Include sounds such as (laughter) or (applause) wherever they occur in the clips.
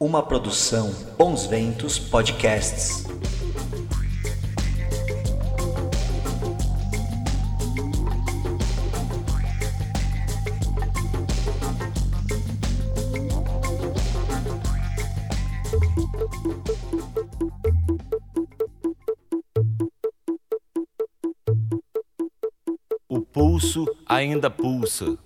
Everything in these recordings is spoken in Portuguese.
Uma produção Bons Ventos Podcasts. O pulso ainda pulsa.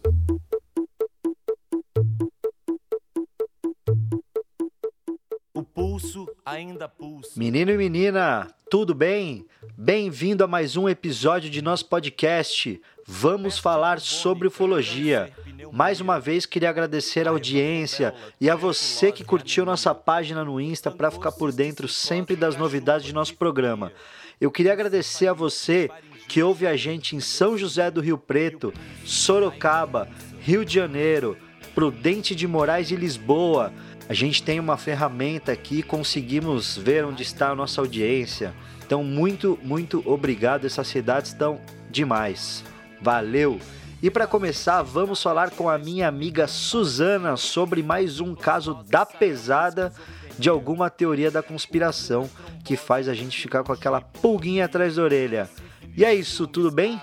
Ainda pulsa. Menino e menina, tudo bem? Bem-vindo a mais um episódio de nosso podcast. Vamos falar sobre ufologia. Mais uma vez queria agradecer a audiência e a você que curtiu nossa página no Insta para ficar por dentro sempre das novidades de nosso programa. Eu queria agradecer a você que ouve a gente em São José do Rio Preto, Sorocaba, Rio de Janeiro, Prudente de Moraes e Lisboa. A gente tem uma ferramenta aqui, conseguimos ver onde está a nossa audiência. Então, muito, muito obrigado. Essas cidades estão demais. Valeu! E para começar, vamos falar com a minha amiga Suzana sobre mais um caso da pesada de alguma teoria da conspiração que faz a gente ficar com aquela pulguinha atrás da orelha. E é isso, tudo bem?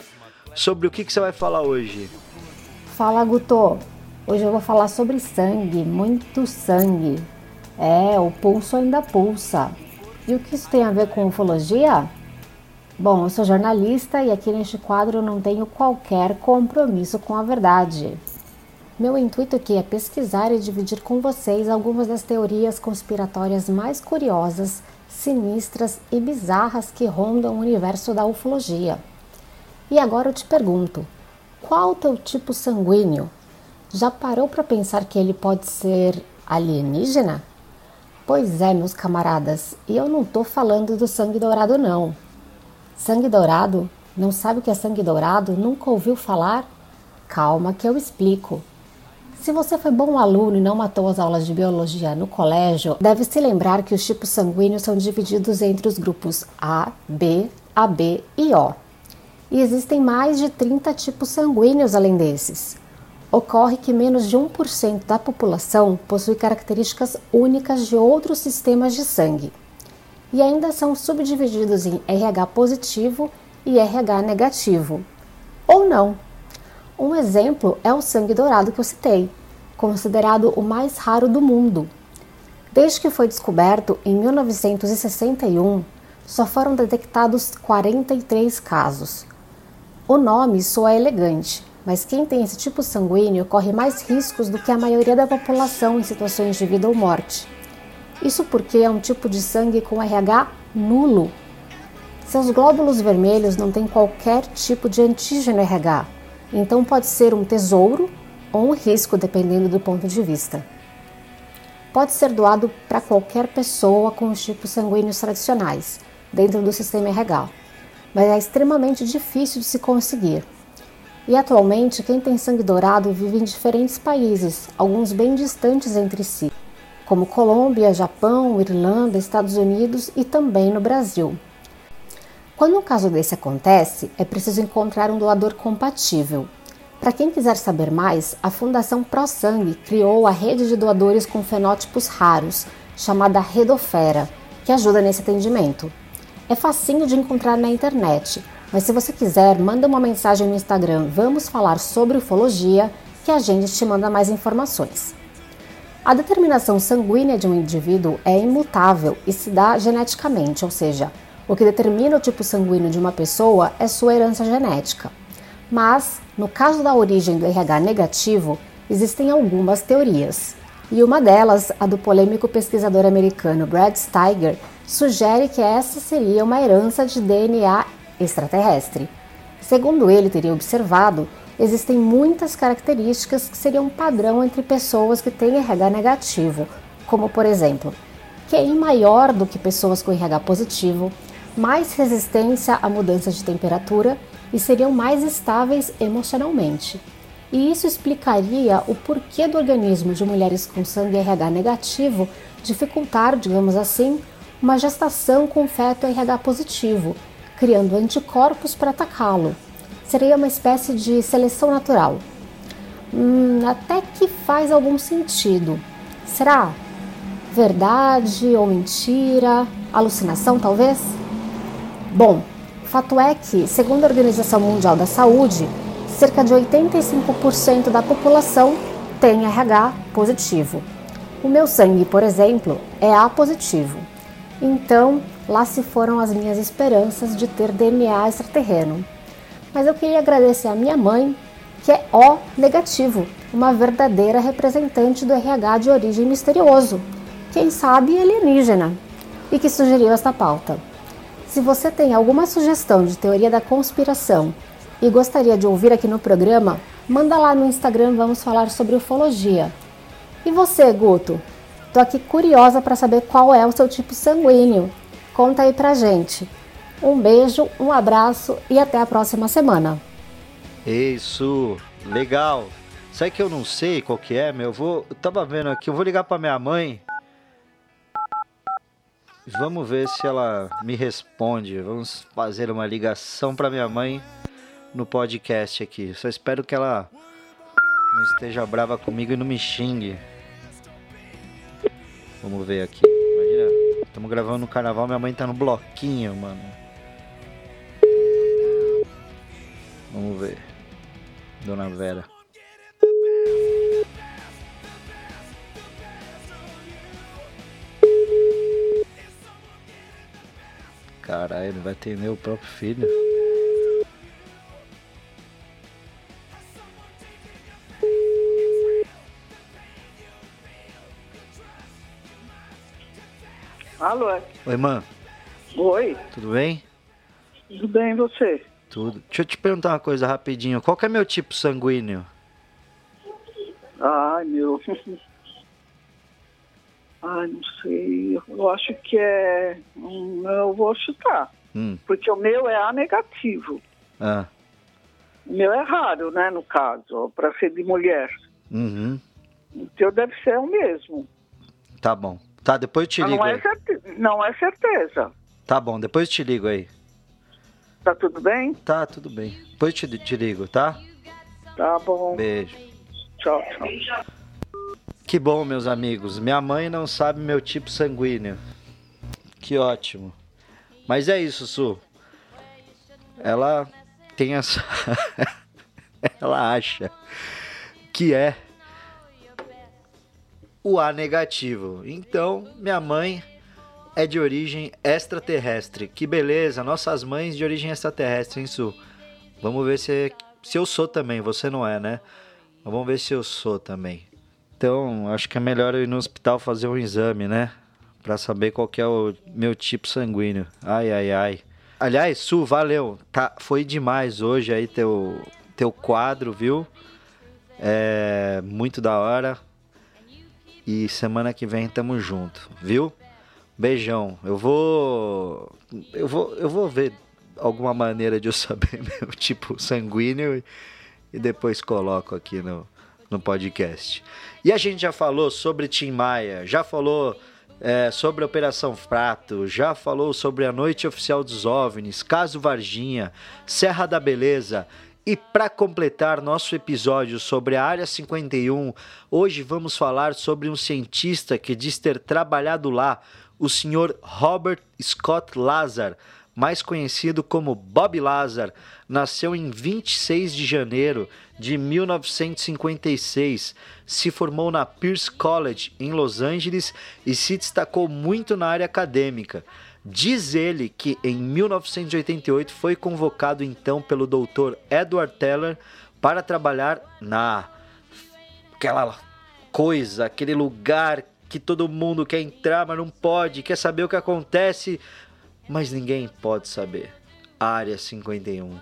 Sobre o que, que você vai falar hoje? Fala, Guto. Hoje eu vou falar sobre sangue, muito sangue. É, o pulso ainda pulsa. E o que isso tem a ver com ufologia? Bom, eu sou jornalista e aqui neste quadro eu não tenho qualquer compromisso com a verdade. Meu intuito aqui é pesquisar e dividir com vocês algumas das teorias conspiratórias mais curiosas, sinistras e bizarras que rondam o universo da ufologia. E agora eu te pergunto: qual o teu tipo sanguíneo? Já parou para pensar que ele pode ser alienígena? Pois é, meus camaradas, e eu não tô falando do sangue dourado não. Sangue dourado? Não sabe o que é sangue dourado? Nunca ouviu falar? Calma que eu explico. Se você foi bom aluno e não matou as aulas de biologia no colégio, deve se lembrar que os tipos sanguíneos são divididos entre os grupos A, B, AB e O. E existem mais de 30 tipos sanguíneos além desses. Ocorre que menos de 1% da população possui características únicas de outros sistemas de sangue. E ainda são subdivididos em RH positivo e RH negativo. Ou não. Um exemplo é o sangue dourado que eu citei, considerado o mais raro do mundo. Desde que foi descoberto em 1961, só foram detectados 43 casos. O nome soa elegante, mas quem tem esse tipo sanguíneo corre mais riscos do que a maioria da população em situações de vida ou morte. Isso porque é um tipo de sangue com RH nulo. Seus glóbulos vermelhos não têm qualquer tipo de antígeno RH, então pode ser um tesouro ou um risco, dependendo do ponto de vista. Pode ser doado para qualquer pessoa com os tipos sanguíneos tradicionais, dentro do sistema RH, mas é extremamente difícil de se conseguir. E atualmente, quem tem sangue dourado vive em diferentes países, alguns bem distantes entre si, como Colômbia, Japão, Irlanda, Estados Unidos e também no Brasil. Quando um caso desse acontece, é preciso encontrar um doador compatível. Para quem quiser saber mais, a Fundação Pro Sangue criou a rede de doadores com fenótipos raros, chamada Redofera, que ajuda nesse atendimento. É facinho de encontrar na internet, mas se você quiser, manda uma mensagem no Instagram Vamos Falar sobre Ufologia, que a gente te manda mais informações. A determinação sanguínea de um indivíduo é imutável e se dá geneticamente, ou seja, o que determina o tipo sanguíneo de uma pessoa é sua herança genética. Mas, no caso da origem do RH negativo, existem algumas teorias. E uma delas, a do polêmico pesquisador americano Brad Steiger, sugere que essa seria uma herança de DNA extraterrestre. Segundo ele teria observado, existem muitas características que seriam padrão entre pessoas que têm RH negativo, como por exemplo, QI maior do que pessoas com RH positivo, mais resistência à mudança de temperatura e seriam mais estáveis emocionalmente. E isso explicaria o porquê do organismo de mulheres com sangue RH negativo dificultar, digamos assim, uma gestação com feto RH positivo, criando anticorpos para atacá-lo. Seria uma espécie de seleção natural. Hum, até que faz algum sentido. Será? Verdade ou mentira? Alucinação, talvez? Bom, fato é que, segundo a Organização Mundial da Saúde, cerca de 85% da população tem RH positivo. O meu sangue, por exemplo, é A positivo. Então, lá se foram as minhas esperanças de ter DNA extraterreno. Mas eu queria agradecer a minha mãe, que é O negativo, uma verdadeira representante do RH de origem misterioso, quem sabe alienígena, e que sugeriu esta pauta. Se você tem alguma sugestão de teoria da conspiração e gostaria de ouvir aqui no programa, manda lá no Instagram, vamos falar sobre ufologia. E você, Guto? Tô aqui curiosa para saber qual é o seu tipo sanguíneo. Conta aí pra gente. Um beijo, um abraço e até a próxima semana. Isso, legal. Sabe que eu não sei qual que é, meu? Eu vou, eu tava vendo aqui, eu vou ligar para minha mãe. Vamos ver se ela me responde. Vamos fazer uma ligação para minha mãe no podcast aqui. Só espero que ela não esteja brava comigo e não me xingue. Vamos ver aqui. Imagina, estamos gravando no carnaval, minha mãe tá no bloquinho, mano. Vamos ver. Dona Vera. Caralho, não vai atender o próprio filho. Alô? Oi, mãe. Oi, Tudo bem? tudo bem e você? Tudo. Deixa eu te perguntar uma coisa rapidinho. Qual que é meu tipo sanguíneo? Ai, meu. (laughs) Ai, não sei. Eu acho que é. Eu vou chutar. Hum. Porque o meu é A negativo. Ah. O meu é raro, né, no caso, para ser de mulher. Uhum. O teu deve ser o mesmo. Tá bom. Tá, depois eu te Mas ligo não, é aí. certe... não é certeza. Tá bom, depois eu te ligo aí. Tá tudo bem? Tá, tudo bem. Depois eu te, te ligo, tá? Tá bom. Beijo. Tchau, tchau. Que bom, meus amigos. Minha mãe não sabe meu tipo sanguíneo. Que ótimo. Mas é isso, Su. Ela tem essa. (laughs) Ela acha que é o A negativo. Então, minha mãe é de origem extraterrestre. Que beleza, nossas mães de origem extraterrestre, hein, Su? Vamos ver se, se eu sou também. Você não é, né? Vamos ver se eu sou também. Então, acho que é melhor eu ir no hospital fazer um exame, né? Pra saber qual é o meu tipo sanguíneo. Ai, ai, ai. Aliás, Su, valeu. Tá, foi demais hoje aí teu, teu quadro, viu? É muito da hora. E semana que vem tamo junto, viu? Beijão. Eu vou eu vou eu vou ver alguma maneira de eu saber (laughs) meu tipo sanguíneo e, depois coloco aqui no no podcast. E a gente já falou sobre Tim Maia, já falou é, sobre Operação Prato, já falou sobre a Noite Oficial dos OVNIs, Caso Varginha, Serra da Beleza. E para completar nosso episódio sobre a Área 51, hoje vamos falar sobre um cientista que diz ter trabalhado lá, o senhor Robert Scott Lazar, mais conhecido como Bob Lazar, nasceu em 26 de janeiro de 1956, se formou na Pierce College em Los Angeles e se destacou muito na área acadêmica. Diz ele que em 1988 foi convocado então pelo Dr. Edward Teller para trabalhar na aquela coisa, aquele lugar que todo mundo quer entrar, mas não pode, quer saber o que acontece, mas ninguém pode saber. Área 51,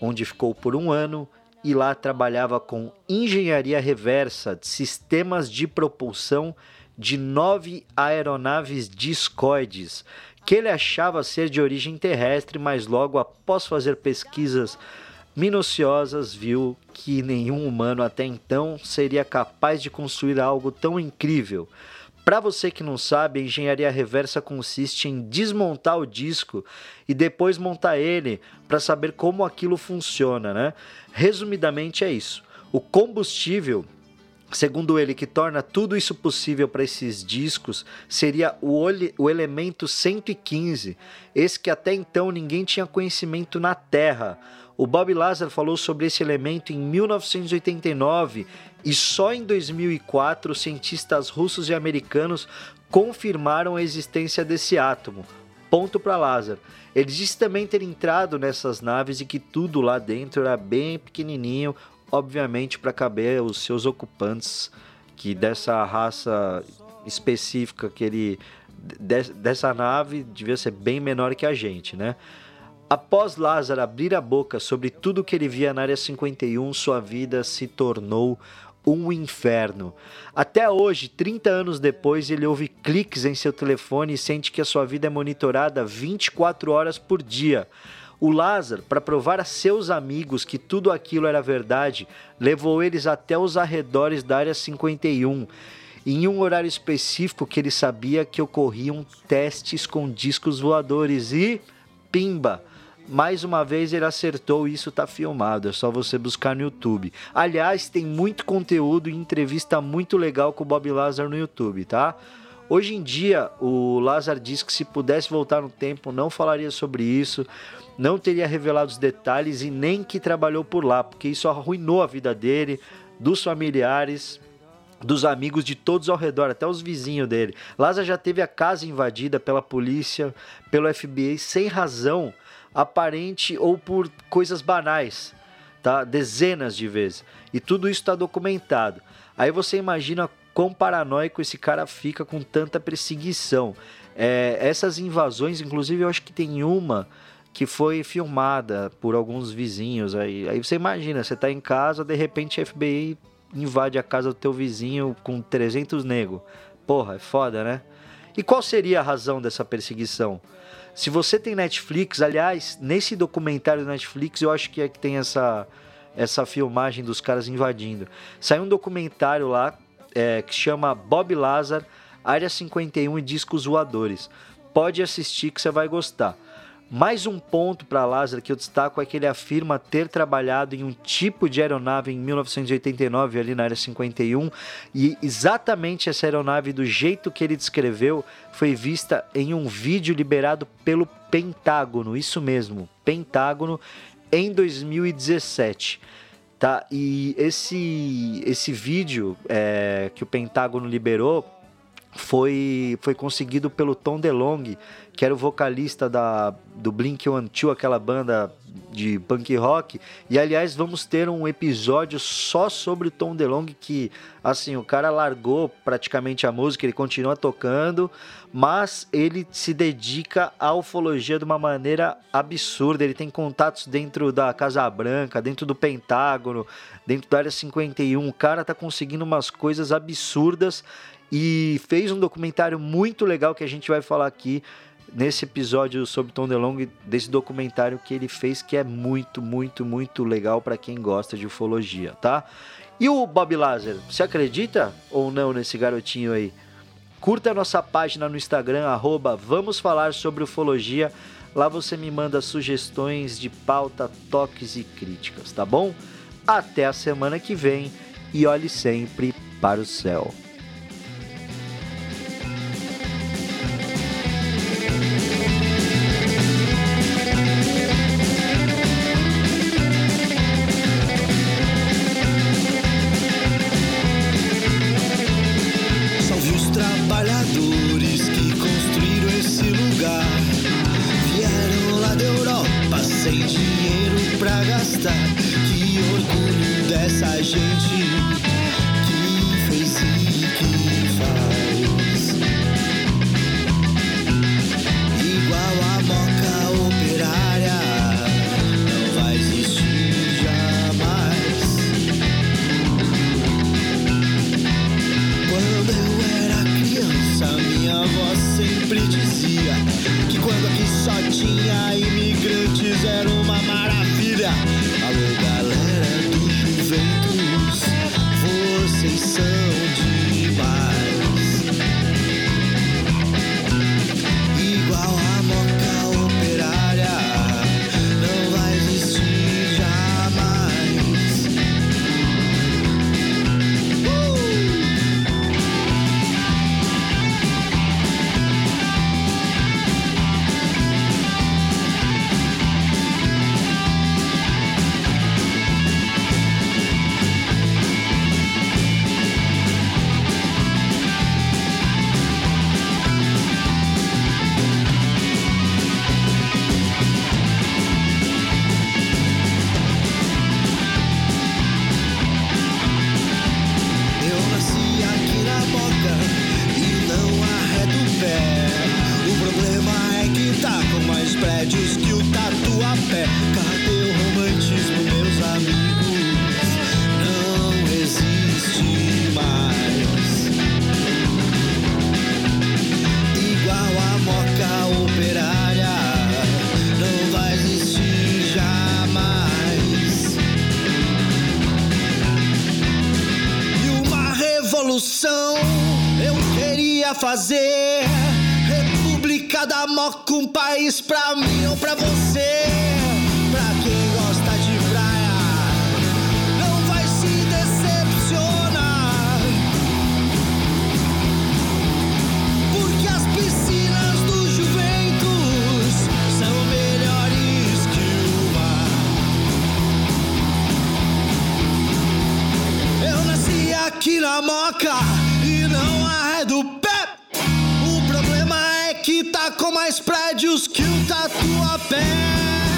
onde ficou por um ano e lá trabalhava com engenharia reversa de sistemas de propulsão de nove aeronaves discoides, que ele achava ser de origem terrestre, mas logo após fazer pesquisas minuciosas viu que nenhum humano até então seria capaz de construir algo tão incrível. Para você que não sabe, a engenharia reversa consiste em desmontar o disco e depois montar ele para saber como aquilo funciona, né? Resumidamente é isso. O combustível segundo ele, que torna tudo isso possível para esses discos seria o, o elemento 115, esse que até então ninguém tinha conhecimento na Terra. O Bob Lazar falou sobre esse elemento em 1989 e só em 2004 cientistas russos e americanos confirmaram a existência desse átomo. Ponto para Lazar. Ele disse também ter entrado nessas naves e que tudo lá dentro era bem pequenininho, obviamente para caber os seus ocupantes, que dessa raça específica que ele dessa nave devia ser bem menor que a gente, né? Após Lázaro abrir a boca sobre tudo que ele via na área 51, sua vida se tornou um inferno. Até hoje, 30 anos depois, ele ouve cliques em seu telefone e sente que a sua vida é monitorada 24 horas por dia. O Lázaro, para provar a seus amigos que tudo aquilo era verdade, levou eles até os arredores da área 51, em um horário específico que ele sabia que ocorriam testes com discos voadores e pimba! Mais uma vez ele acertou, isso está filmado, é só você buscar no YouTube. Aliás, tem muito conteúdo e entrevista muito legal com o Bob Lazar no YouTube, tá? Hoje em dia, o Lazar diz que se pudesse voltar no tempo, não falaria sobre isso, não teria revelado os detalhes e nem que trabalhou por lá, porque isso arruinou a vida dele, dos familiares, dos amigos de todos ao redor, até os vizinhos dele. Lazar já teve a casa invadida pela polícia, pelo FBI, sem razão aparente ou por coisas banais, tá? Dezenas de vezes. E tudo isso está documentado. Aí você imagina quão paranoico esse cara fica com tanta perseguição. É, essas invasões, inclusive, eu acho que tem uma que foi filmada por alguns vizinhos. Aí, aí você imagina, você está em casa, de repente a FBI invade a casa do teu vizinho com 300 negros. Porra, é foda, né? E qual seria a razão dessa perseguição? Se você tem Netflix, aliás, nesse documentário do Netflix, eu acho que é que tem essa, essa filmagem dos caras invadindo. Saiu um documentário lá é, que chama Bob Lazar, Área 51 e Discos Voadores. Pode assistir que você vai gostar. Mais um ponto para Lázaro que eu destaco é que ele afirma ter trabalhado em um tipo de aeronave em 1989, ali na área 51, e exatamente essa aeronave, do jeito que ele descreveu, foi vista em um vídeo liberado pelo Pentágono, isso mesmo, Pentágono, em 2017. Tá? E esse, esse vídeo é, que o Pentágono liberou foi, foi conseguido pelo Tom DeLonge, que era o vocalista da, do Blink-182, aquela banda de punk rock. E aliás, vamos ter um episódio só sobre o Tom DeLonge que assim, o cara largou praticamente a música, ele continua tocando, mas ele se dedica à ufologia de uma maneira absurda. Ele tem contatos dentro da Casa Branca, dentro do Pentágono, dentro da área 51. O cara tá conseguindo umas coisas absurdas e fez um documentário muito legal que a gente vai falar aqui nesse episódio sobre Tom DeLonge, desse documentário que ele fez que é muito, muito, muito legal para quem gosta de ufologia, tá? E o Bob Lazar, você acredita ou não nesse garotinho aí? Curta a nossa página no Instagram, arroba Vamos Falar Sobre Ufologia. Lá você me manda sugestões de pauta, toques e críticas, tá bom? Até a semana que vem e olhe sempre para o céu. País pra mim ou pra você. Pra quem gosta de praia, não vai se decepcionar. Porque as piscinas do Juventus são melhores que o mar. Eu nasci aqui na Moca que o Tatuapé.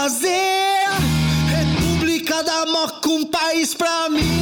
Fazer. República da Moca, um país pra mim.